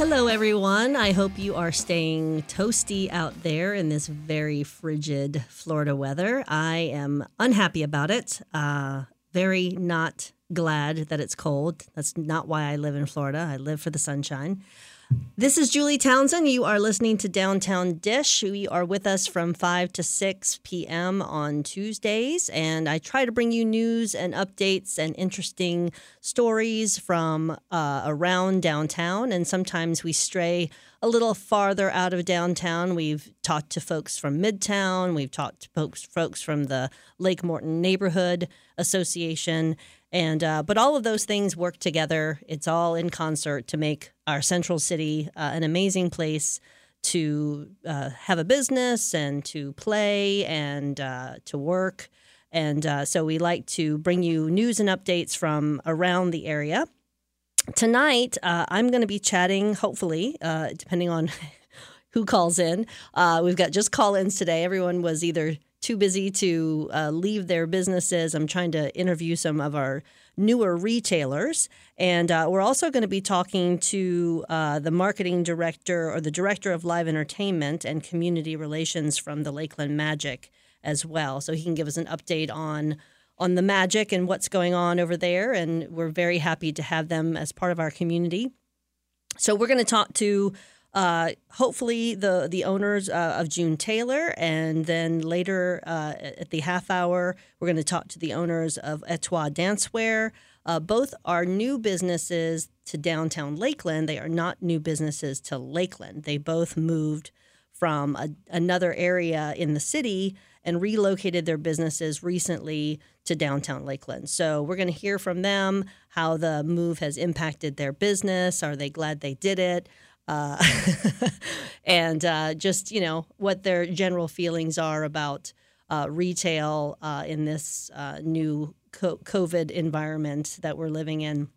Hello, everyone. I hope you are staying toasty out there in this very frigid Florida weather. I am unhappy about it. Uh, very not glad that it's cold. That's not why I live in Florida. I live for the sunshine. This is Julie Townsend. You are listening to Downtown Dish. We are with us from 5 to 6 p.m. on Tuesdays, and I try to bring you news and updates and interesting stories from uh, around downtown. And sometimes we stray a little farther out of downtown. We've talked to folks from Midtown, we've talked to folks, folks from the Lake Morton Neighborhood Association. And uh, but all of those things work together. It's all in concert to make our central city uh, an amazing place to uh, have a business and to play and uh, to work. And uh, so we like to bring you news and updates from around the area. Tonight, uh, I'm going to be chatting, hopefully, depending on who calls in. we've got just call ins today. Everyone was either too busy to uh, leave their businesses. I'm trying to interview some of our newer retailers. And uh, we're also going to be talking to uh, the marketing director or the director of live entertainment and community relations from the Lakeland Magic as well. So he can give us an update on on the magic and what's going on over there. And we're very happy to have them as part of our community. So we're going to talk to uh, hopefully the the owners uh, of June Taylor, and then later uh, at the half hour, we're going to talk to the owners of Etoile Dancewear. Uh, both are new businesses to downtown Lakeland. They are not new businesses to Lakeland. They both moved from a, another area in the city and relocated their businesses recently to downtown Lakeland. So we're going to hear from them how the move has impacted their business. Are they glad they did it? Uh, and uh, just you know what their general feelings are about uh, retail uh, in this uh, new COVID environment that we're living in.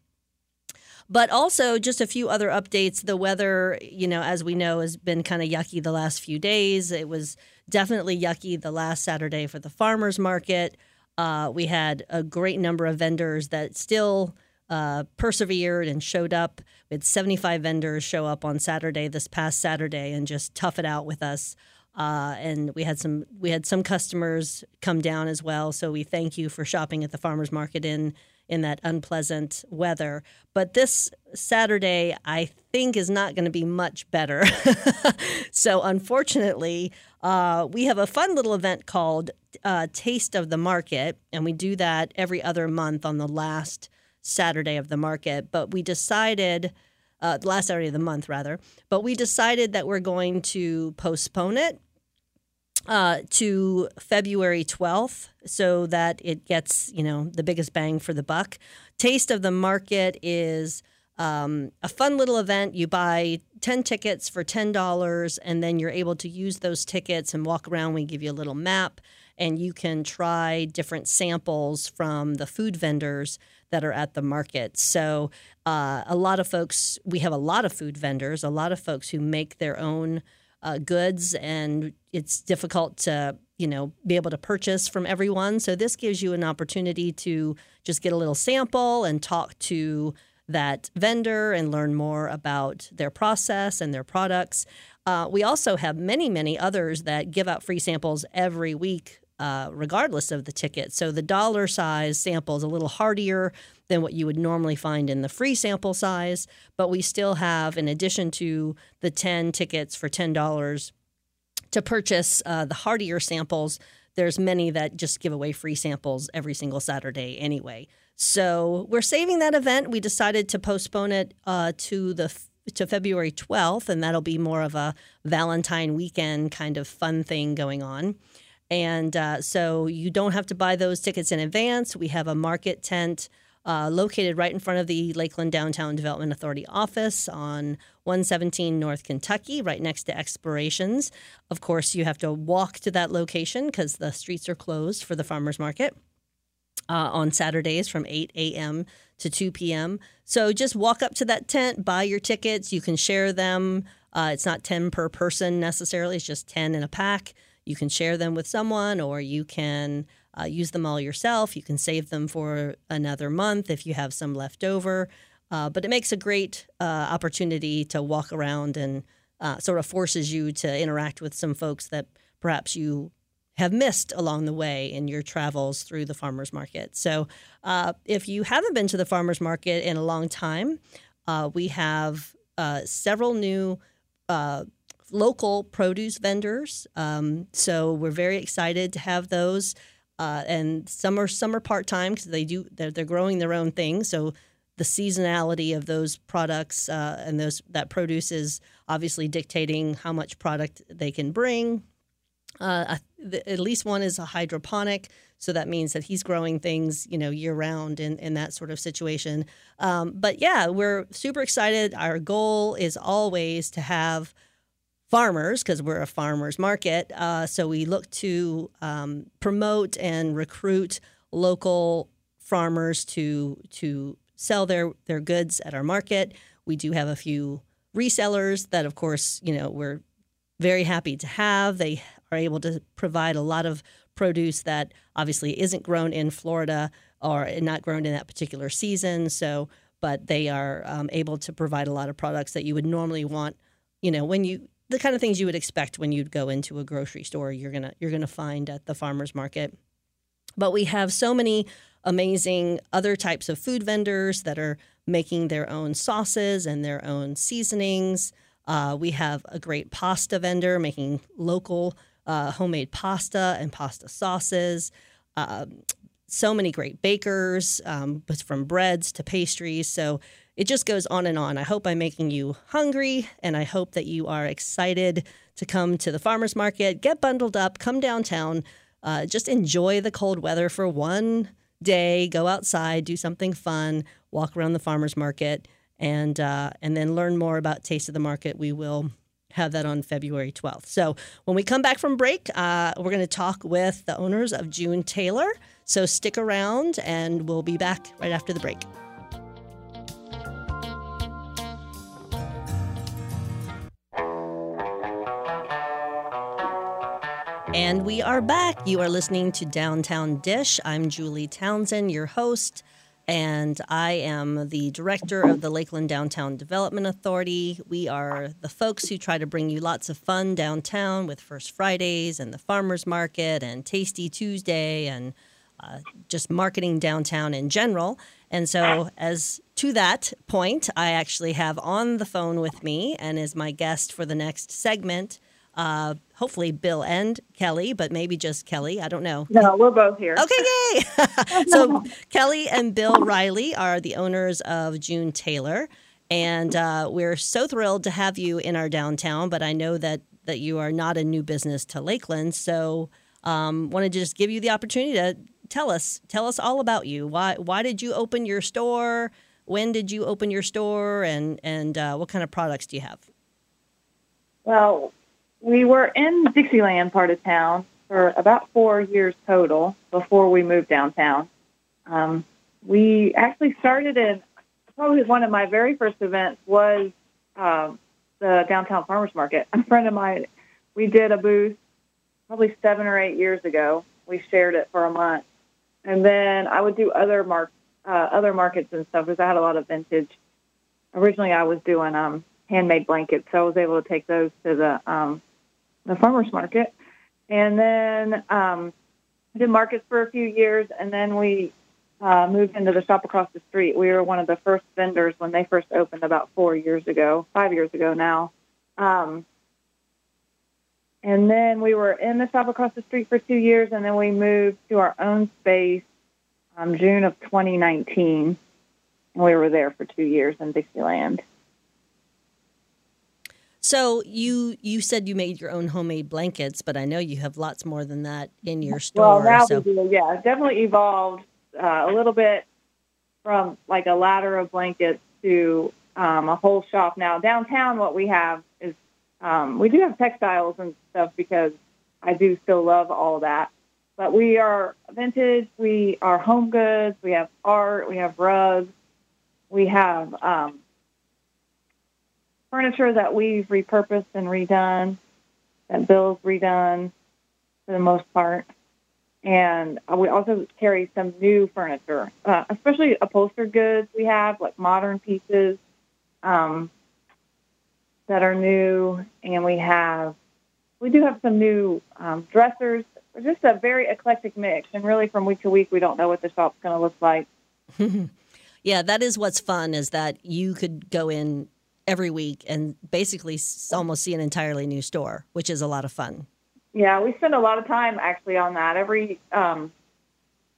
But also, just a few other updates. The weather, you know, as we know, has been kind of yucky the last few days. It was definitely yucky the last Saturday for the farmers market. Uh, we had a great number of vendors that still uh, persevered and showed up. We had 75 vendors show up on Saturday, this past Saturday, and just tough it out with us. Uh, and we had some we had some customers come down as well. So we thank you for shopping at the farmers market in in that unpleasant weather. But this Saturday, I think, is not going to be much better. so unfortunately, uh, we have a fun little event called uh, Taste of the Market, and we do that every other month on the last Saturday of the market, but we decided, uh, last Saturday of the month rather, but we decided that we're going to postpone it uh, to February 12th so that it gets, you know, the biggest bang for the buck. Taste of the Market is um, a fun little event. You buy 10 tickets for $10, and then you're able to use those tickets and walk around. We give you a little map, and you can try different samples from the food vendors that are at the market. So, uh, a lot of folks, we have a lot of food vendors, a lot of folks who make their own uh, goods, and it's difficult to you know be able to purchase from everyone. So this gives you an opportunity to just get a little sample and talk to that vendor and learn more about their process and their products. Uh, we also have many, many others that give out free samples every week uh, regardless of the ticket. So the dollar size sample is a little hardier than what you would normally find in the free sample size, but we still have, in addition to the 10 tickets for $10 to purchase uh, the hardier samples, there's many that just give away free samples every single Saturday anyway. So we're saving that event. We decided to postpone it uh, to the to February 12th, and that'll be more of a Valentine weekend kind of fun thing going on. And uh, so you don't have to buy those tickets in advance. We have a market tent uh, located right in front of the Lakeland Downtown Development Authority office on 117 North Kentucky, right next to Explorations. Of course, you have to walk to that location because the streets are closed for the farmers market. Uh, on Saturdays from 8 a.m. to 2 p.m. So just walk up to that tent, buy your tickets. You can share them. Uh, it's not 10 per person necessarily, it's just 10 in a pack. You can share them with someone or you can uh, use them all yourself. You can save them for another month if you have some left over. uh, but it makes a great uh, opportunity to walk around and uh, sort of forces you to interact with some folks that perhaps you have missed along the way in your travels through the farmers market. So, uh, if you haven't been to the farmers market in a long time, uh, we have several new local produce vendors. Um, so we're very excited to have those. Uh, and some are some are part time because they do they're, they're growing their own thing. So the seasonality of those products uh, and those that produce is obviously dictating how much product they can bring. Uh, at least one is a hydroponic, so that means that he's growing things, you know, year round in, in that sort of situation. Um, but yeah, we're super excited. Our goal is always to have farmers because we're a farmers market. Uh, so we look to um, promote and recruit local farmers to to sell their their goods at our market. We do have a few resellers that, of course, you know, we're very happy to have. They are able to provide a lot of produce that obviously isn't grown in Florida or not grown in that particular season. So, but they are um, able to provide a lot of products that you would normally want. You know, when you the kind of things you would expect when you'd go into a grocery store, you're gonna you're gonna find at the farmers market. But we have so many amazing other types of food vendors that are making their own sauces and their own seasonings. Uh, we have a great pasta vendor making local uh, homemade pasta and pasta sauces. Um, so many great bakers, um, from breads to pastries. So it just goes on and on. I hope I'm making you hungry, and I hope that you are excited to come to the farmers market, get bundled up, come downtown, uh, just enjoy the cold weather for one day, go outside, do something fun, walk around the farmers market, and uh, and then learn more about Taste of the Market. We will have that on February 12th. So when we come back from break, uh, we're going to talk with the owners of June Taylor. So stick around, and we'll be back right after the break. And we are back. You are listening to Downtown Dish. I'm Julie Townsend, your host, and I am the director of the Lakeland Downtown Development Authority. We are the folks who try to bring you lots of fun downtown with First Fridays and the Farmers Market and Tasty Tuesday and uh, just marketing downtown in general. And so, as to that point, I actually have on the phone with me and is my guest for the next segment uh, hopefully Bill and Kelly, but maybe just Kelly. I don't know. No, we're both here. Okay, yay! so Kelly and Bill Riley are the owners of June Taylor, and uh, we're so thrilled to have you in our downtown. But I know that that you are not a new business to Lakeland, so um, wanted to just give you the opportunity to tell us tell us all about you. Why why did you open your store? When did you open your store, and and uh, what kind of products do you have? Well, we were in Dixieland part of town for about four years total before we moved downtown. Um, we actually started in probably one of my very first events was um, the downtown farmers market. A friend of mine, we did a booth probably seven or eight years ago. We shared it for a month, and then I would do other mark uh, other markets and stuff because I had a lot of vintage. Originally, I was doing um, handmade blankets, so I was able to take those to the um, the farmers market, and then um, did markets for a few years, and then we uh, moved into the shop across the street. We were one of the first vendors when they first opened about four years ago, five years ago now. Um, and then we were in the shop across the street for two years, and then we moved to our own space um, June of 2019. And we were there for two years in Dixieland. So you you said you made your own homemade blankets, but I know you have lots more than that in your store. Well, now so. we do. Yeah, definitely evolved uh, a little bit from like a ladder of blankets to um, a whole shop. Now downtown, what we have is um, we do have textiles and stuff because I do still love all that. But we are vintage. We are home goods. We have art. We have rugs. We have um, furniture that we've repurposed and redone, that Bill's redone for the most part. and we also carry some new furniture, uh, especially upholstered goods. We have like modern pieces um, that are new, and we have we do have some new um, dressers. Just a very eclectic mix, and really from week to week, we don't know what the shop's going to look like. yeah, that is what's fun is that you could go in every week and basically almost see an entirely new store, which is a lot of fun. Yeah, we spend a lot of time actually on that. Every um,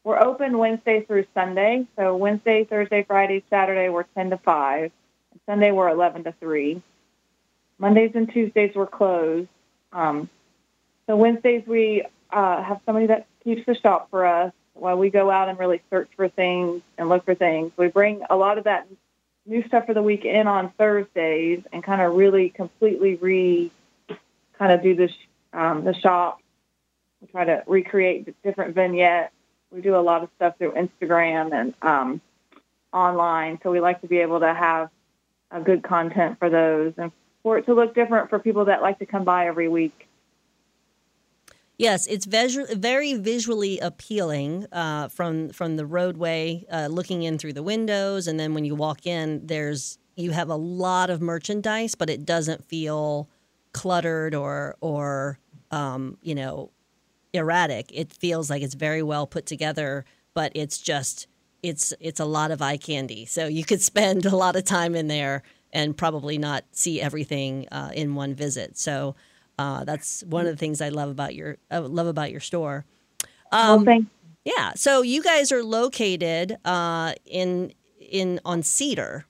we're open Wednesday through Sunday. So Wednesday, Thursday, Friday, Saturday we're ten to five. Sunday we're eleven to three. Mondays and Tuesdays we're closed. Um, so Wednesdays we uh, have somebody that keeps the shop for us while we go out and really search for things and look for things. We bring a lot of that new stuff for the week in on Thursdays and kind of really completely re kind of do this um, the shop. We try to recreate different vignettes. We do a lot of stuff through Instagram and um, online, so we like to be able to have a good content for those and for it to look different for people that like to come by every week. Yes, it's visu- very visually appealing uh, from from the roadway, uh, looking in through the windows, and then when you walk in, there's you have a lot of merchandise, but it doesn't feel cluttered or or um, you know, erratic. It feels like it's very well put together, but it's just it's it's a lot of eye candy. So you could spend a lot of time in there and probably not see everything uh, in one visit. So uh, that's one of the things I love about your uh, love about your store. Um, well, yeah. So you guys are located uh, in in on Cedar,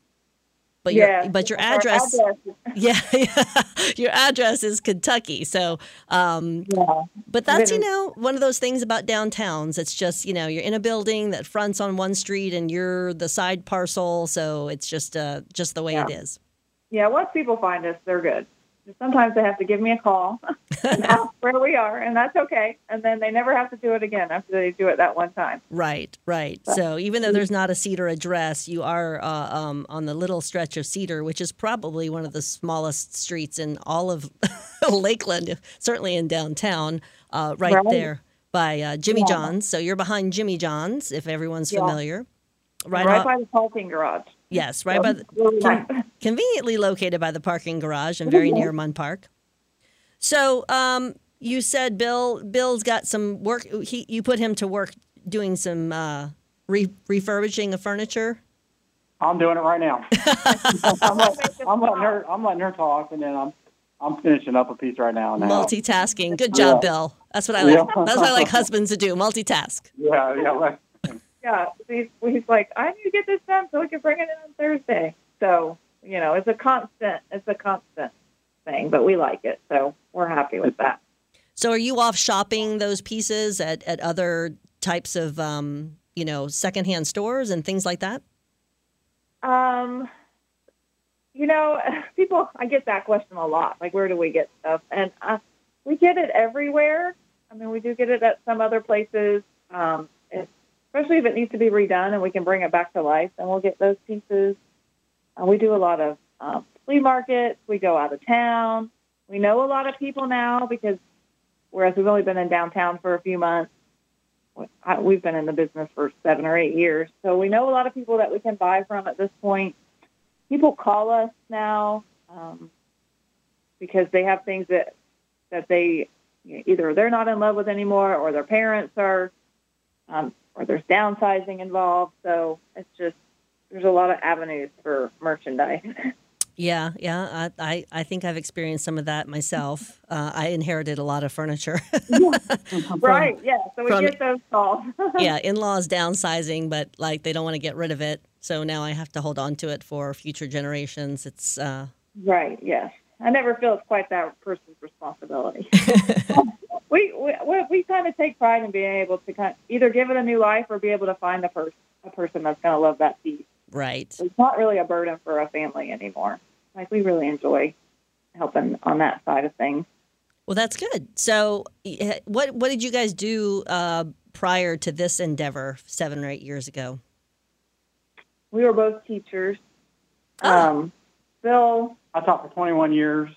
but yeah, your but your address, address. yeah, yeah, your address is Kentucky. So, um, yeah. but that's you know one of those things about downtowns. It's just you know you're in a building that fronts on one street and you're the side parcel, so it's just uh just the way yeah. it is. Yeah, once people find us, they're good sometimes they have to give me a call and ask where we are, and that's okay. And then they never have to do it again after they do it that one time. Right, right. But, so even though there's not a Cedar address, you are uh, um, on the little stretch of Cedar, which is probably one of the smallest streets in all of Lakeland, certainly in downtown, uh, right, right, there by uh, Jimmy yeah. John's. So you're behind Jimmy John's, if everyone's yeah. familiar. Right, right by the parking garage. Yes, right by the, con- conveniently located by the parking garage and very near Munn Park. So, um, you said Bill Bill's got some work. He you put him to work doing some uh, re- refurbishing of furniture. I'm doing it right now. I'm, letting, I'm, letting her. I'm letting her talk, and then I'm I'm finishing up a piece right now. now. Multitasking. Good job, yeah. Bill. That's what I like. Yeah. That's what I like husbands to do. Multitask. Yeah, yeah yeah, he's, he's like, I need to get this done so we can bring it in on Thursday. So, you know, it's a constant, it's a constant thing, but we like it. So we're happy with that. So are you off shopping those pieces at, at other types of, um, you know, secondhand stores and things like that? Um, you know, people, I get that question a lot. Like, where do we get stuff? And uh, we get it everywhere. I mean, we do get it at some other places. Um, especially if it needs to be redone and we can bring it back to life, then we'll get those pieces. Uh, we do a lot of um, flea markets. We go out of town. We know a lot of people now because whereas we've only been in downtown for a few months, we've been in the business for seven or eight years. So we know a lot of people that we can buy from at this point. People call us now um, because they have things that that they either they're not in love with anymore or their parents are um, or there's downsizing involved. So it's just there's a lot of avenues for merchandise. Yeah, yeah, I, I, I think I've experienced some of that myself. Uh, I inherited a lot of furniture. from, right, yeah. So we from, get those calls. yeah, in-laws downsizing, but like they don't want to get rid of it, so now I have to hold on to it for future generations. It's uh, right. Yes, I never feel it's quite that person's responsibility we, we we kind of take pride in being able to kind of either give it a new life or be able to find a person a person that's going to love that piece. Right. It's not really a burden for a family anymore. Like we really enjoy helping on that side of things. Well, that's good. So, what what did you guys do uh, prior to this endeavor seven or eight years ago? We were both teachers. Oh. Um, Bill, I taught for 21 years.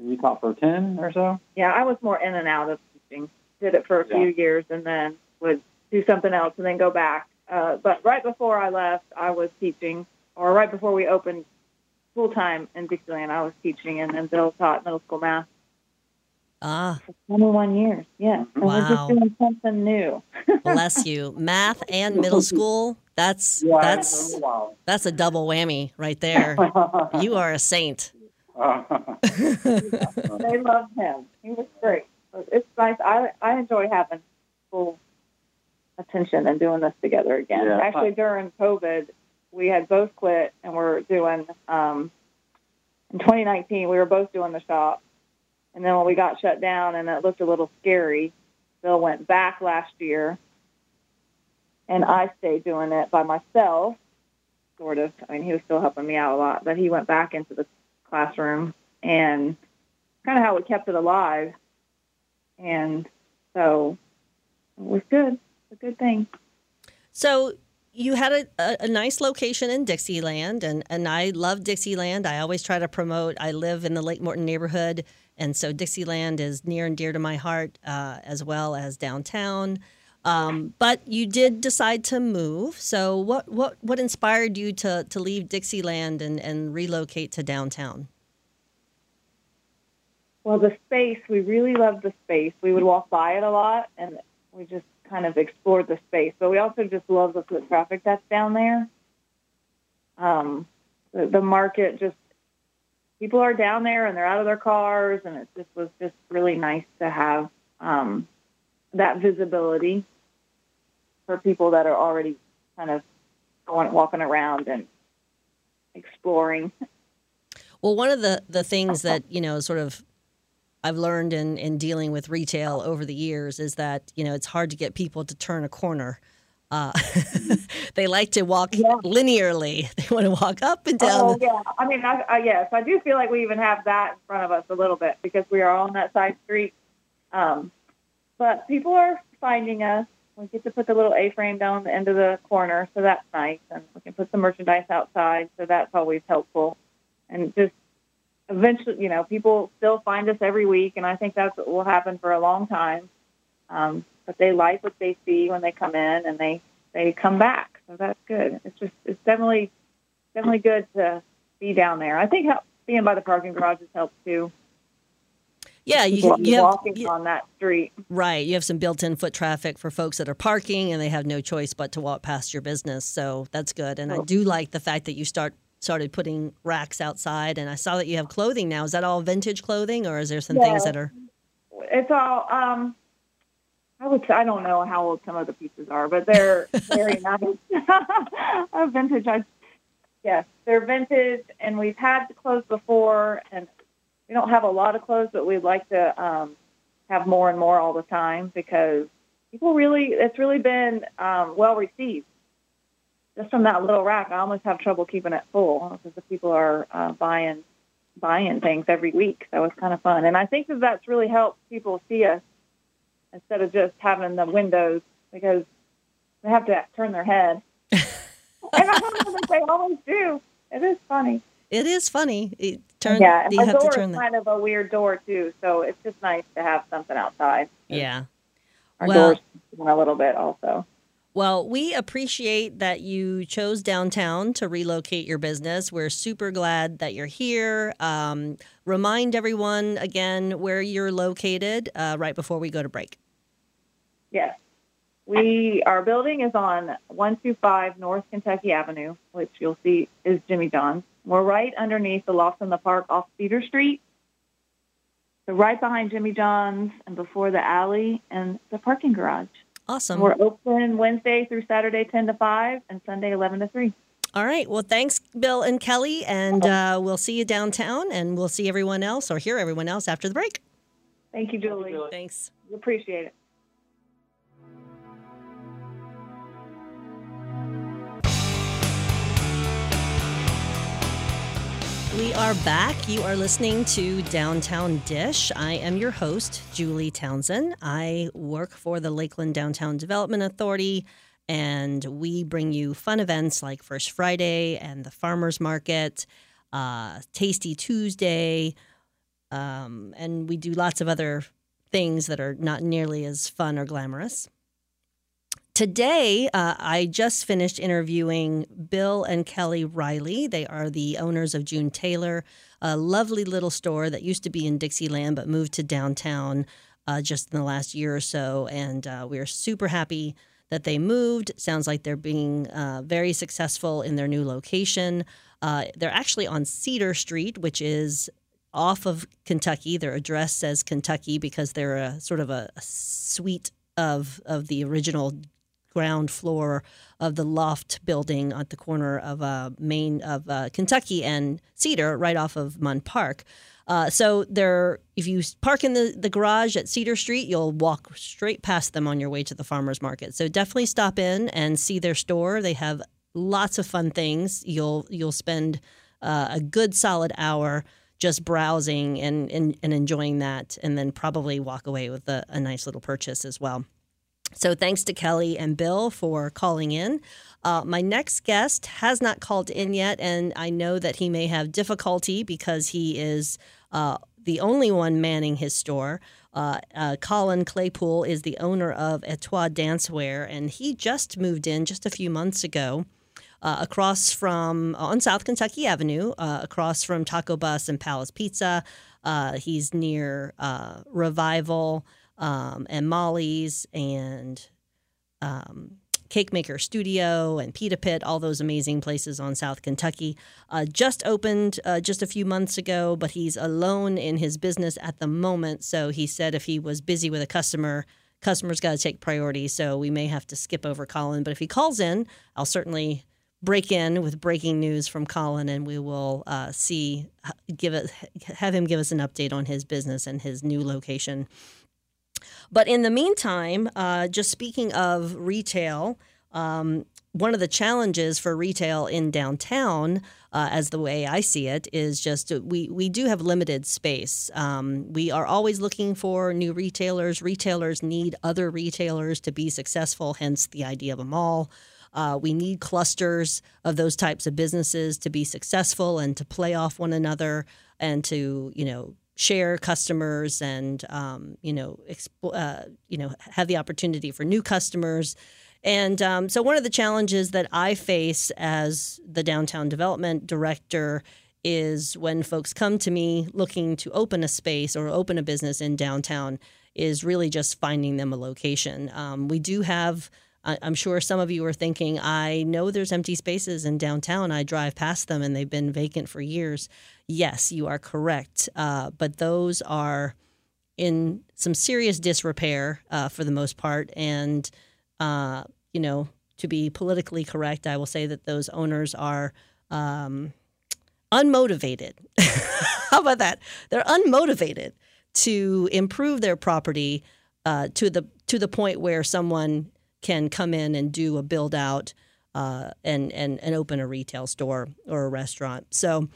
You taught for 10 or so? Yeah, I was more in and out of teaching. did it for a few years, and then would do something else and then go back. Uh, but right before I left, I was teaching, or right before we opened full time in Dixieland, I was teaching, and then Bill taught middle school math Ah, for 21 years. Yeah, and we're Wow. just doing something new. bless you. Math and middle school. That's Yeah, that's wow. that's a double whammy right there. You are a saint. they loved him. He was great. It's nice. I I enjoy having full attention and doing this together again. Yeah. Actually, during COVID, we had both quit and we're doing. Um, in 2019, we were both doing the shop, and then when we got shut down and it looked a little scary, Bill went back last year, and I stayed doing it by myself, sort of. I mean, he was still helping me out a lot, but he went back into the classroom and kind of how we kept it alive. And so it was good. A good thing. So you had a, a, a nice location in Dixieland, and, and I love Dixieland. I always try to promote. I live in the Lake Morton neighborhood, and so Dixieland is near and dear to my heart, uh, as well as downtown. Um, but you did decide to move. So what what what inspired you to to leave Dixieland and, and relocate to downtown? Well, the space, we really loved the space. We would walk by it a lot and we just kind of explored the space. But we also just love the foot traffic that's down there. Um, the, the market just, people are down there and they're out of their cars and it just was just really nice to have um, that visibility for people that are already kind of going, walking around and exploring. Well, one of the the things that you know, sort of, I've learned in in dealing with retail over the years is that you know it's hard to get people to turn a corner. Uh, they like to walk Yeah. linearly. They want to walk up and down. Oh yeah, I mean, I, I, yes, I do feel like we even have that in front of us a little bit because we are on that side street. Um, but people are finding us. We get to put the little A-frame down the end of the corner, so that's nice, and we can put some merchandise outside, so that's always helpful. And just eventually, you know, people still find us every week, and I think that's what will happen for a long time. Um, but they like what they see when they come in, and they they come back, so that's good. It's just it's definitely definitely good to be down there. I think help, being by the parking garages helped too. Yeah, you, you have walking you- on that street. right. You have some built-in foot traffic for folks that are parking, and they have no choice but to walk past your business. So that's good. And I Oh. do like the fact that you start started putting racks outside. And I saw that you have clothing now. Is that all vintage clothing, or is there some things that are? It's all. Um, I would. Say, I don't know how old some of the pieces are, but they're very nice. vintage. I, yes, they're vintage, and we've had the clothes before, and we don't have a lot of clothes, but we'd like to um, have more and more all the time because people really. It's really been um, well received. Just from that little rack, I almost have trouble keeping it full because the people are uh, buying buying things every week. So it's kind of fun. And I think that that's really helped people see us instead of just having the windows because they have to turn their head. and I don't know that they always do. It is funny. It is funny. It turn. yeah, and you have to door turn is the. kind of a weird door too, so it's just nice to have something outside. Yeah. Our Well- doors a little bit also. Well, we appreciate that you chose downtown to relocate your business. We're super glad that you're here. Um, remind everyone again where you're located uh, right before we go to break. Yes. We our building is on 125 North Kentucky Avenue, which you'll see is Jimmy John's. We're right underneath the Loft in the Park off Cedar Street. So right behind Jimmy John's and before the alley and the parking garage. Awesome. We're open Wednesday through Saturday 10 to 5 and Sunday 11 to 3. All right. Well, thanks, Bill and Kelly. And uh, we'll see you downtown and we'll see everyone else or hear everyone else after the break. Thank you, Julie. Thanks. We appreciate it. We are back. You are listening to Downtown Dish. I am your host, Julie Townsend. I work for the Lakeland Downtown Development Authority, and we bring you fun events like First Friday and the Farmers Market, uh, Tasty Tuesday, um, and we do lots of other things that are not nearly as fun or glamorous. Today, uh, I just finished interviewing Bill and Kelly Riley. They are the owners of June Taylor, a lovely little store that used to be in Dixieland but moved to downtown uh, just in the last year or so. And uh, we are super happy that they moved. Sounds like they're being uh, very successful in their new location. Uh, they're actually on Cedar Street, which is off of Kentucky. Their address says Kentucky because they're a sort of a, a suite of of the original ground floor of the loft building at the corner of uh, Main of uh, Kentucky and Cedar, right off of Munn Park. Uh, so there, if you park in the, the garage at Cedar Street, you'll walk straight past them on your way to the farmers market. So definitely stop in and see their store. They have lots of fun things. You'll you'll spend uh, a good solid hour just browsing and, and, and enjoying that, and then probably walk away with a, a nice little purchase as well. So thanks to Kelly and Bill for calling in. Uh, my next guest has not called in yet, and I know that he may have difficulty because he is uh, the only one manning his store. Uh, uh Colin Claypool is the owner of Etoile Dancewear, and he just moved in just a few months ago. Uh, across from on South Kentucky Avenue, uh, across from Taco Bus and Palace Pizza. he's near Revival um, and Molly's and um, Cake Maker Studio and Pita Pit, all those amazing places on South Kentucky. Uh, just opened uh, just a few months ago, but he's alone in his business at the moment. So he said if he was busy with a customer, customers got to take priority. So we may have to skip over Colin. But if he calls in, I'll certainly break in with breaking news from Colin, and we will uh, see give it have him give us an update on his business and his new location. But in the meantime, uh, just speaking of retail, um, one of the challenges for retail in downtown, uh, as the way I see it, is just uh, we we do have limited space. Um, we are always looking for new retailers. Retailers need other retailers to be successful. Hence the idea of a mall. Uh, we need clusters of those types of businesses to be successful and to play off one another and to you know share customers and um, you know uh, you know have the opportunity for new customers. And um, so one of the challenges that I face as the downtown development director is when folks come to me looking to open a space or open a business in downtown is really just finding them a location. Um, we do have I'm sure some of you are thinking, I know there's empty spaces in downtown. I drive past them and they've been vacant for years. Yes, you are correct. Uh, but those are in some serious disrepair uh, for the most part. And, uh, you know, to be politically correct, I will say that those owners are um, unmotivated. How about that? They're unmotivated to improve their property uh, to the to the point where someone can come in and do a build out uh, and, and, and open a retail store or a restaurant. So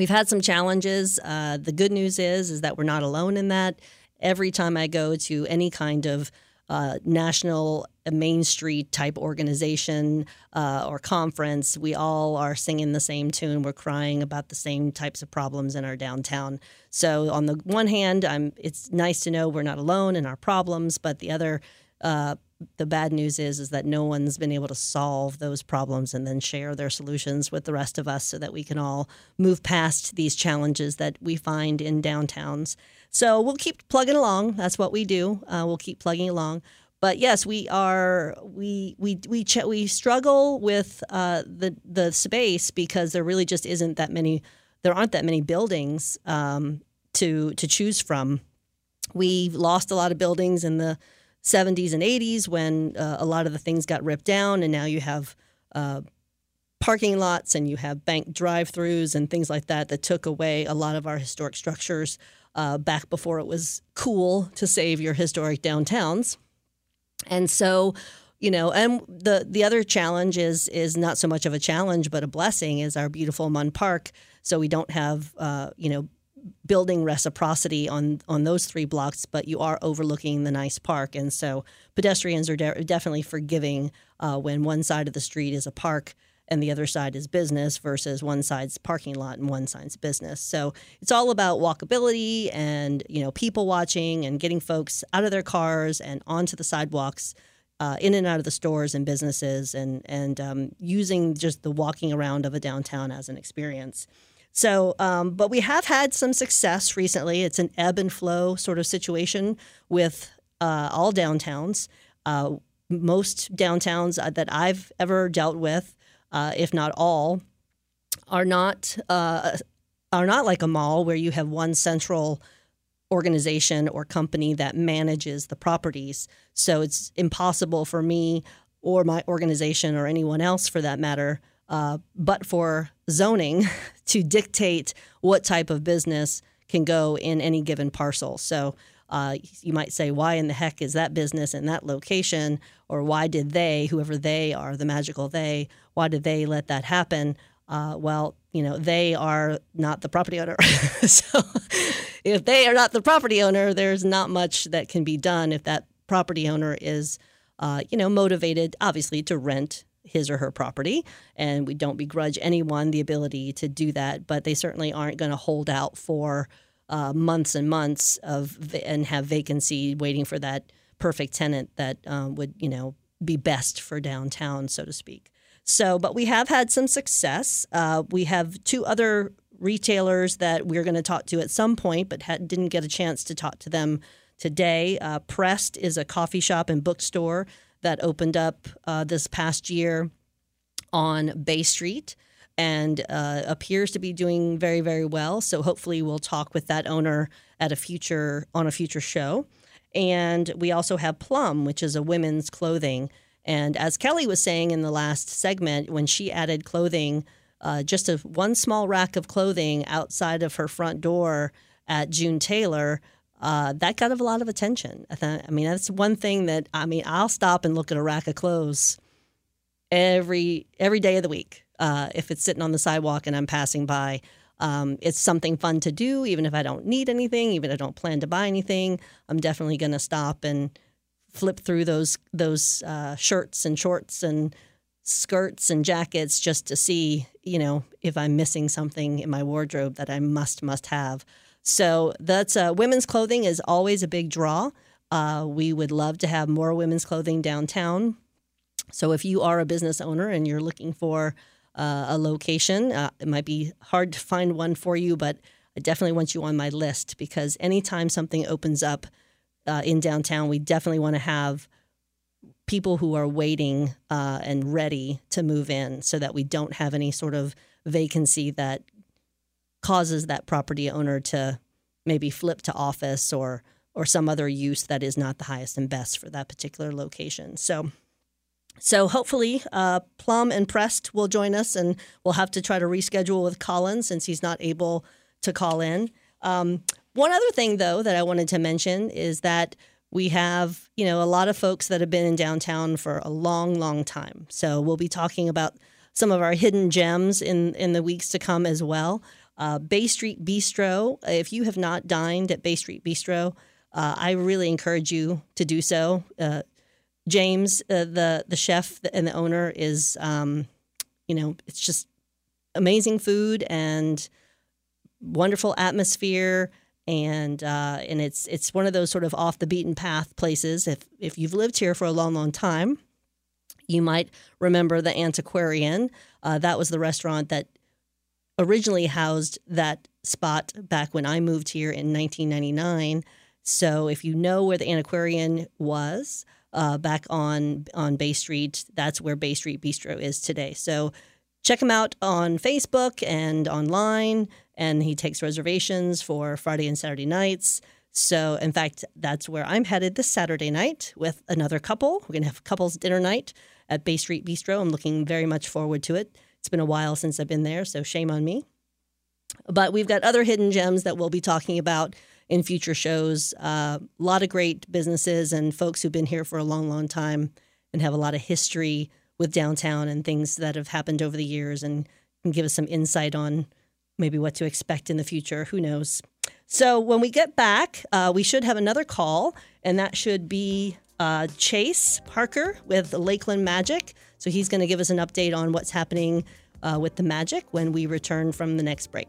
we've had some challenges. Uh, the good news is is that we're not alone in that. Every time I go to any kind of uh, national uh, Main Street type organization uh, or conference, we all are singing the same tune. We're crying about the same types of problems in our downtown. So on the one hand, I'm, it's nice to know we're not alone in our problems, but the other uh, the bad news is is that no one's been able to solve those problems and then share their solutions with the rest of us so that we can all move past these challenges that we find in downtowns. So we'll keep plugging along. That's what we do. Uh, we'll keep plugging along. But yes, we are we we we ch- we struggle with uh, the the space because there really just isn't that many. There aren't that many buildings um, to to choose from. We've lost a lot of buildings in the 70s and 80s when uh, a lot of the things got ripped down, and now you have uh, parking lots and you have bank drive-throughs and things like that that took away a lot of our historic structures uh, back before it was cool to save your historic downtowns. And so, you know, and the the other challenge is is not so much of a challenge but a blessing is our beautiful Munn Park. So we don't have uh, you know building reciprocity on on those three blocks, but you are overlooking the nice park, and so pedestrians are de- definitely forgiving uh, when one side of the street is a park and the other side is business versus one side's parking lot and one side's business. So it's all about walkability and you know people watching and getting folks out of their cars and onto the sidewalks. Uh, in and out of the stores and businesses, and and um, using just the walking around of a downtown as an experience. So, um, but we have had some success recently. It's an ebb and flow sort of situation with uh, all downtowns. Uh, most downtowns that I've ever dealt with uh, if not all, are not uh, are not like a mall where you have one central organization or company that manages the properties. So it's impossible for me or my organization or anyone else for that matter, uh, but for zoning to dictate what type of business can go in any given parcel. So uh, you might say, why in the heck is that business in that location? Or why did they, whoever they are, the magical they, why did they let that happen? Uh, well, you know, they are not the property owner. so if they are not the property owner, there's not much that can be done if that property owner is, uh, you know, motivated, obviously, to rent his or her property. And we don't begrudge anyone the ability to do that, but they certainly aren't going to hold out for uh, months and months of and have vacancy waiting for that perfect tenant that um, would you know be best for downtown, so to speak. So, but we have had some success. Uh, we have two other retailers that we're going to talk to at some point, but didn't get a chance to talk to them today. Uh, Prest is a coffee shop and bookstore that opened up uh, this past year on Bay Street and uh, appears to be doing very, very well. So hopefully, we'll talk with that owner at a future on a future show. And we also have Plum, which is a women's clothing. And as Kelly was saying in the last segment, when she added clothing, uh, just a one small rack of clothing outside of her front door at June Taylor, uh, that got a lot of attention. I, th- I mean, that's one thing that I mean, I'll stop and look at a rack of clothes every every day of the week uh, if it's sitting on the sidewalk and I'm passing by. Um, it's something fun to do, even if I don't need anything, even if I don't plan to buy anything. I'm definitely going to stop and flip through those those uh, shirts and shorts and skirts and jackets just to see, you know, if I'm missing something in my wardrobe that I must must have. So that's uh, women's clothing is always a big draw. Uh, we would love to have more women's clothing downtown. So if you are a business owner and you're looking for uh, a location. Uh, it might be hard to find one for you, but I definitely want you on my list because anytime something opens up uh, in downtown, we definitely want to have people who are waiting uh, and ready to move in so that we don't have any sort of vacancy that causes that property owner to maybe flip to office or or some other use that is not the highest and best for that particular location. So so hopefully, uh, Plum and Prest will join us, and we'll have to try to reschedule with Colin since he's not able to call in. Um, one other thing, though, that I wanted to mention is that we have, you know, a lot of folks that have been in downtown for a long, long time. So we'll be talking about some of our hidden gems in in the weeks to come as well. Uh, Bay Street Bistro. If you have not dined at Bay Street Bistro, uh, I really encourage you to do so. Uh, James, uh, the the chef and the owner, is um, you know it's just amazing food and wonderful atmosphere and uh, and it's it's one of those sort of off the beaten path places. If if you've lived here for a long long time, you might remember the Antiquarian. Uh, that was the restaurant that originally housed that spot back when I moved here in 1999. So if you know where the Antiquarian was, uh, back on on Bay Street. That's where Bay Street Bistro is today. So check him out on Facebook and online. And he takes reservations for Friday and Saturday nights. So, in fact, that's where I'm headed this Saturday night with another couple. We're to have a couples dinner night at Bay Street Bistro. I'm looking very much forward to it. It's been a while since I've been there, so shame on me. But we've got other hidden gems that we'll be talking about in future shows. Uh, a lot of great businesses and folks who've been here for a long, long time and have a lot of history with downtown and things that have happened over the years and can give us some insight on maybe what to expect in the future. Who knows? So when we get back, uh, we should have another call, and that should be uh, Chase Parker with Lakeland Magic. So he's going to give us an update on what's happening uh, with the Magic when we return from the next break.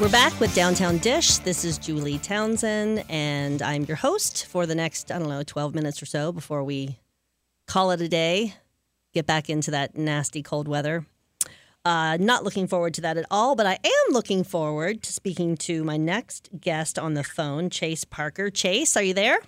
We're back with Downtown Dish. This is Julie Townsend, and I'm your host for the next, I don't know, 12 minutes or so before we call it a day, get back into that nasty cold weather. Uh, not looking forward to that at all, but I am looking forward to speaking to my next guest on the phone, Chase Parker. Chase, are you there?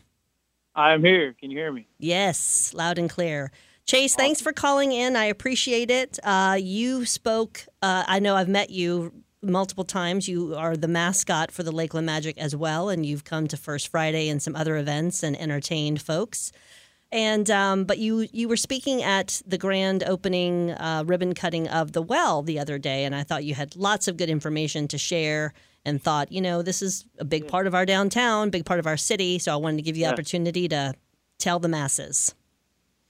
I'm here. Can you hear me? Yes, loud and clear. Chase, awesome. thanks for calling in. I appreciate it. Uh, you spoke, uh, I know I've met you multiple times. You are the mascot for the Lakeland Magic as well, and you've come to First Friday and some other events and entertained folks. And um, but you you were speaking at the grand opening uh, ribbon cutting of the well the other day, and I thought you had lots of good information to share. And thought, you know, this is a big part of our downtown, big part of our city. So I wanted to give you the yeah. opportunity to tell the masses.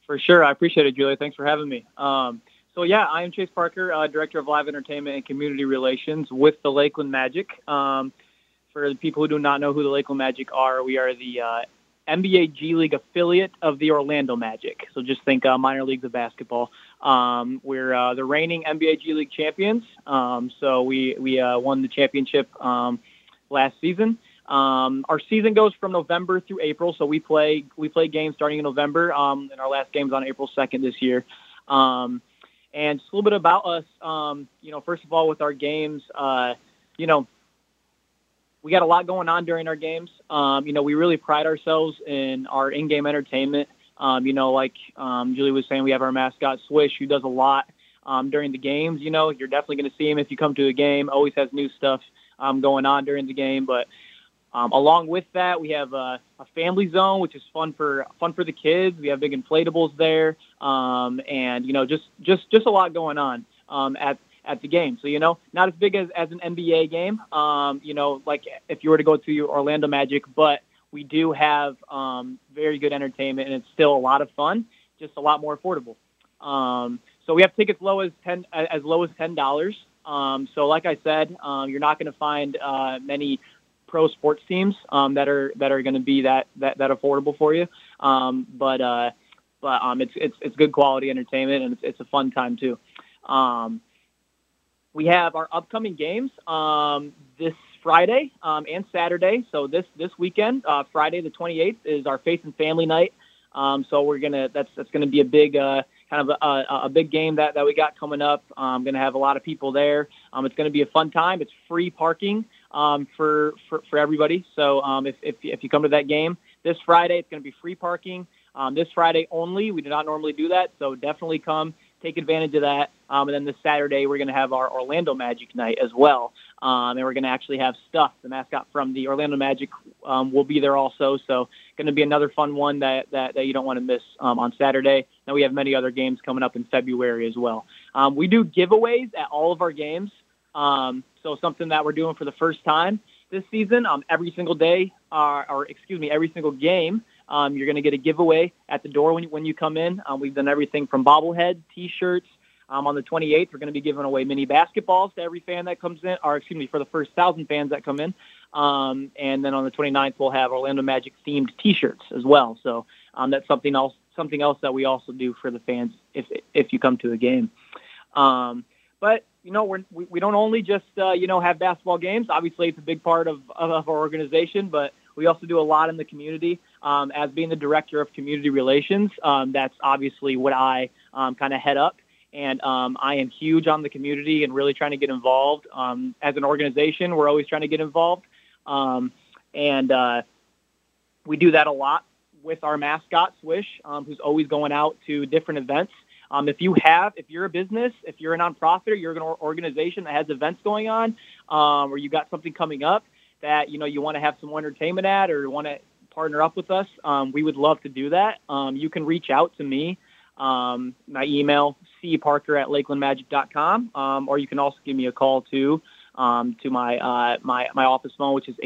For sure, I appreciate it, Julia. Thanks for having me. Um, so yeah, I am Chase Parker, uh, Director of Live Entertainment and Community Relations with the Lakeland Magic. Um, for the people who do not know who the Lakeland Magic are, we are the uh, NBA G League affiliate of the Orlando Magic. So just think uh, minor leagues of basketball. Um, we're uh, the reigning NBA G League champions. Um, so we we uh, won the championship um, last season. Um, our season goes from November through April. So we play we play games starting in November, um, and our last game's on April 2nd this year. Um, and just a little bit about us. Um, you know, first of all, with our games, uh, you know, we got a lot going on during our games. Um, you know, we really pride ourselves in our in-game entertainment. Um, you know, like um, Julie was saying, we have our mascot Swish, who does a lot um, during the games. You know, you're definitely going to see him if you come to a game. Always has new stuff um, going on during the game. But um, along with that, we have a, a family zone, which is fun for fun for the kids. We have big inflatables there, um, and you know, just just just a lot going on um, at at the game. So you know, not as big as as an NBA game. Um, you know, like if you were to go to Orlando Magic, but we do have um, very good entertainment, and it's still a lot of fun, just a lot more affordable. Um, so we have tickets low as ten as low as ten dollars. Um, so like I said, um, you're not going to find uh, many pro sports teams um, that are that are going to be that, that that affordable for you. Um, but uh, but um, it's it's it's good quality entertainment and it's, it's a fun time too. Um, we have our upcoming games um, this Friday um, and Saturday. So this this weekend, uh, Friday the 28th is our Faith and Family Night. Um, so we're gonna that's that's gonna be a big uh, kind of a, a, big game that, that we got coming up. I'm going to have a lot of people there. Um, it's to be a fun time. It's free parking um, for, for, for everybody. So um, if, if, if you come to that game this Friday, it's to be free parking. Um, this Friday only. We do not normally do that, so definitely come take advantage of that. Um, and then this Saturday, we're going to have our Orlando Magic night as well. Um, and we're going to actually have Stuff, the mascot from the Orlando Magic, um, will be there also. So going to be another fun one that, that, that you don't want to miss um, on Saturday. And we have many other games coming up in February as well. Um, we do giveaways at all of our games. Um, so something that we're doing for the first time this season. Every single day, uh, or excuse me, every single game, um, you're going to get a giveaway at the door when you, when you come in. Um, we've done everything from bobblehead, T-shirts. Um, on the 28th, we're going to be giving away mini basketballs to every fan that comes in, or excuse me, for the first thousand fans that come in. Um, and then on the 29th, we'll have Orlando Magic themed T-shirts as well. So um, that's something else, something else that we also do for the fans if if you come to a game. Um, but you know, we're, we we don't only just uh, you know have basketball games. Obviously, it's a big part of of our organization, but we also do a lot in the community. Um, as being the director of community relations, um, that's obviously what I um, kind of head up. And um, I am huge on the community and really trying to get involved. Um, as an organization, we're always trying to get involved. And uh, we do that a lot with our mascot, Swish, who's always going out to different events. Um, if you have, if you're a business, if you're a nonprofit or you're an organization that has events going on, um, or you got something coming up that you know you want to have some entertainment at, or want to partner up with us, um, we would love to do that. Um, you can reach out to me. Um, my email cparker at lakelandmagic.com, um, or you can also give me a call too um, to my uh, my my office phone, which is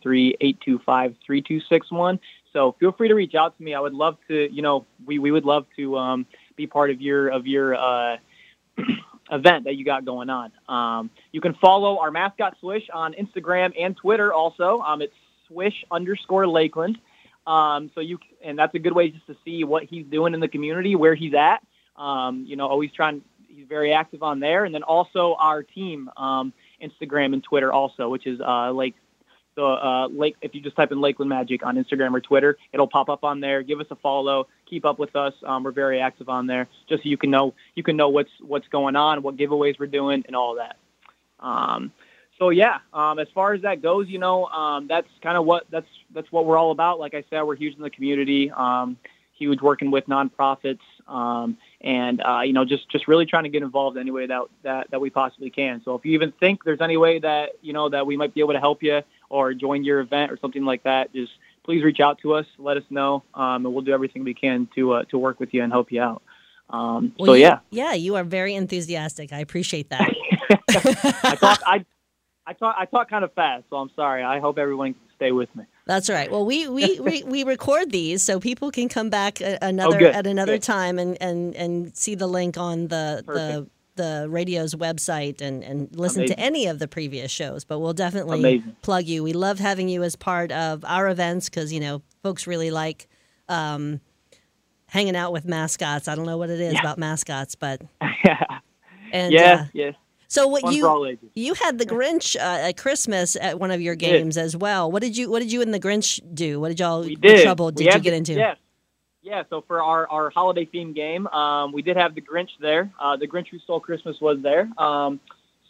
863-825-3261. So feel free to reach out to me. I would love to, you know, we, we would love to um, be part of your of your uh, event that you got going on. Um, you can follow our mascot Swish on Instagram and Twitter. Also, um, it's Swish underscore Lakeland. Um, so you and that's a good way just to see what he's doing in the community, where he's at. Um, you know, always trying. He's very active on there, and then also our team um, Instagram and Twitter also, which is uh, like so uh, Lake, if you just type in Lakeland Magic on Instagram or Twitter, it'll pop up on there. Give us a follow. Keep up with us. Um, we're very active on there, just so you can know you can know what's what's going on, what giveaways we're doing, and all that. Um, so yeah, um, as far as that goes, you know, um, that's kind of what that's that's what we're all about. Like I said, we're huge in the community, um, huge working with nonprofits, um, and uh, you know, just just really trying to get involved any way that that that we possibly can. So if you even think there's any way that you know that we might be able to help you or join your event or something like that, just please reach out to us, let us know, um, and we'll do everything we can to uh, to work with you and help you out. Um, Well, so yeah, yeah, you are very enthusiastic. I appreciate that. I talk I I talk I talk kind of fast, so I'm sorry. I hope everyone can stay with me. That's right. Well, we we, we, we record these so people can come back a- another Oh, at another good. time and, and, and see the link on the the Perfect. the radio's website and, and listen Amazing. to any of the previous shows. But we'll definitely Amazing. plug you. We love having you as part of our events because you know folks really like um, hanging out with mascots. I don't know what it is Yeah. about mascots, but yeah, and yeah, uh, yeah. so what Fun you for all ages. you had the Grinch uh, at Christmas at one of your games as well. What did you What did you and the Grinch do? What did y'all We did. trouble We did you get the- into? Yes. Yeah, so for our, our holiday themed game, um, we did have the Grinch there. Uh, the Grinch Who Stole Christmas was there. Um,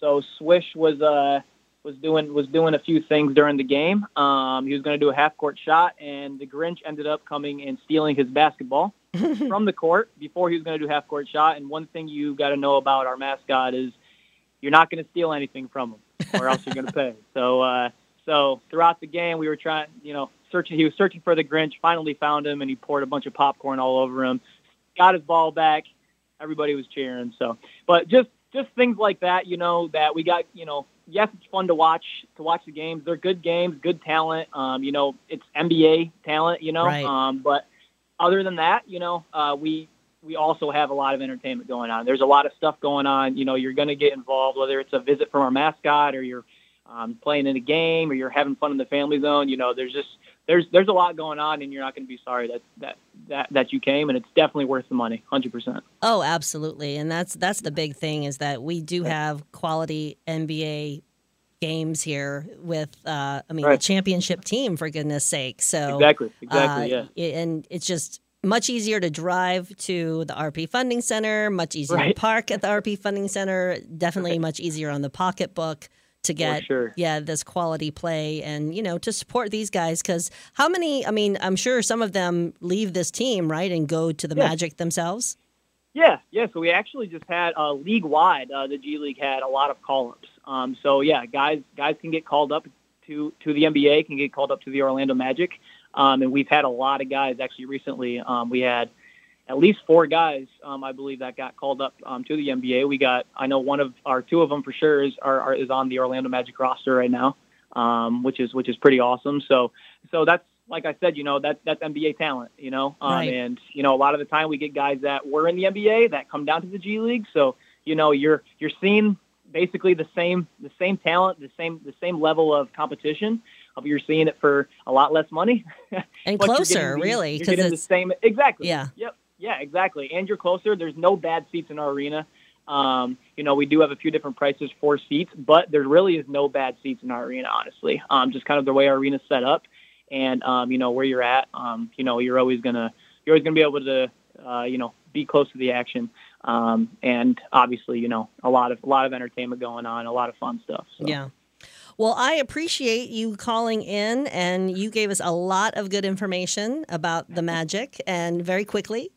so Swish was uh, was doing was doing a few things during the game. Um, he was going to do a half court shot, and the Grinch ended up coming and stealing his basketball from the court before he was going to do half court shot. And one thing you got to know about our mascot is you're not going to steal anything from him, or else you're going to pay. So uh, so throughout the game, we were trying, you know, searching. He was searching for the Grinch. Finally found him, and he poured a bunch of popcorn all over him. Got his ball back. Everybody was cheering. So, but just just things like that, you know, that we got, you know. Yes, it's fun to watch to watch the games. They're good games, good talent. Um, you know, it's NBA talent. You know, Right. um, but other than that, you know, uh, we we also have a lot of entertainment going on. There's a lot of stuff going on. You know, you're going to get involved, whether it's a visit from our mascot or you're um, playing in a game or you're having fun in the family zone. You know, there's just there's there's a lot going on, and you're not going to be sorry that that that that you came, and it's definitely worth the money, hundred percent. Oh, absolutely. And that's that's the big thing is that we do have quality NBA games here with uh I mean the championship team for goodness sake. So Exactly, exactly, uh, yeah. And it's just much easier to drive to the RP Funding Center, much easier Right. to park at the RP Funding Center, definitely much easier on the pocketbook to get sure. yeah this quality play and you know to support these guys because how many i mean i'm sure some of them leave this team right and go to the Yeah. magic themselves Yeah, yeah. So we actually just had uh, league wide. Uh, the G League had a lot of call ups. Um, so yeah, guys guys can get called up to to the NBA, can get called up to the Orlando Magic, um, and we've had a lot of guys actually recently. Um, we had at least four guys, um, I believe, that got called up um, to the NBA. We got I know one of our two of them for sure is are, are is on the Orlando Magic roster right now, um, which is which is pretty awesome. So so that's like I said, you know, that that's NBA talent, you know. Um, Right. and you know, a lot of the time we get guys that were in the NBA that come down to the G League. So, you know, you're you're seeing basically the same the same talent, the same the same level of competition. But you're seeing it for a lot less money. and closer getting the- really because getting the same exactly. Yeah. Yep. Yeah, exactly. And you're closer. There's no bad seats in our arena. Um, you know, we do have a few different prices for seats, but there really is no bad seats in our arena, honestly. Um, just kind of the way our arena's set up, and um, you know where you're at. Um, you know, you're always gonna you're always gonna be able to uh, you know be close to the action. Um, and obviously, you know, a lot of a lot of entertainment going on, a lot of fun stuff. So. Yeah. Well, I appreciate you calling in, and you gave us a lot of good information about the magic, and very quickly.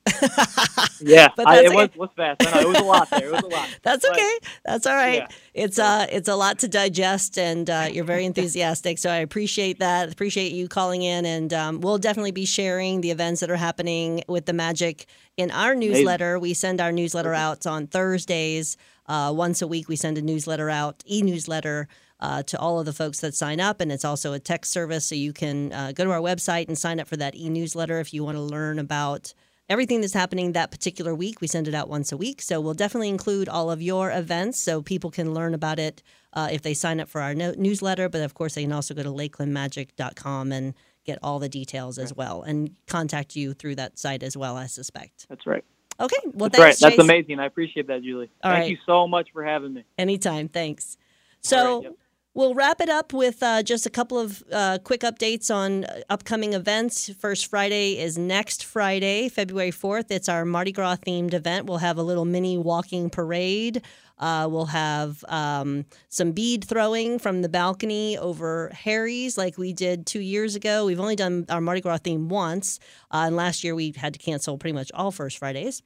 Yeah, But I, it was okay. was fast. I know, it was a lot there. It was a lot. That's But- okay. That's all right. Yeah. It's uh, it's a lot to digest, and uh, you're very enthusiastic. So I appreciate that. Appreciate you calling in, and um, we'll definitely be sharing the events that are happening with the magic in our newsletter. We send our newsletter out on Thursdays. Uh, once a week, we send a newsletter out, e-newsletter. Uh, to all of the folks that sign up, and it's also a text service, so you can uh, go to our website and sign up for that e-newsletter if you want to learn about everything that's happening that particular week. We send it out once a week. So we'll definitely include all of your events so people can learn about it uh, if they sign up for our no- newsletter. But of course, they can also go to lakelandmagic.com and get all the details as well and contact you through that site as well, I suspect. That's right. Okay. Well, That's right. That's Chase. amazing. I appreciate that, Julie. All Thank right. you so much for having me. Anytime. Thanks. So right, yep. We'll wrap it up with uh, just a couple of uh, quick updates on uh, upcoming events. First Friday is next Friday, February 4th. It's our Mardi Gras themed event. We'll have a little mini walking parade. Uh, we'll have um, some bead throwing from the balcony over Harry's, like we did two years ago. We've only done our Mardi Gras theme once, uh, and last year we had to cancel pretty much all First Fridays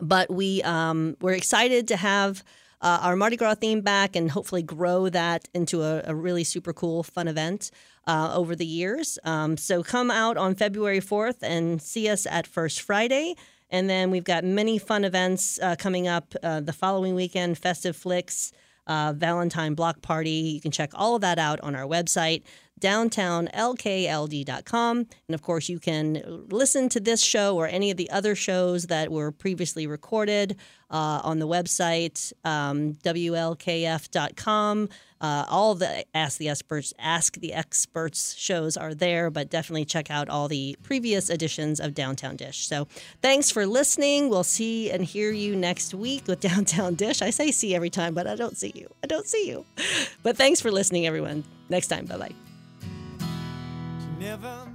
but we um, we're excited to have uh, our Mardi Gras theme back and hopefully grow that into a, a really super cool, fun event uh, over the years. Um, so come out on February 4th and see us at First Friday. And then we've got many fun events uh, coming up uh, the following weekend Festive Flicks, uh, Valentine Block Party. You can check all of that out on our website, downtownlkld.com. And of course, you can listen to this show or any of the other shows that were previously recorded uh, on the website, um, WLKF.com. Uh, all the Ask the Experts, Ask the Experts shows are there, but definitely check out all the previous editions of Downtown Dish. So thanks for listening. We'll see and hear you next week with Downtown Dish. I say see every time, but I don't see you. I don't see you. But thanks for listening, everyone. Next time. Bye bye. Never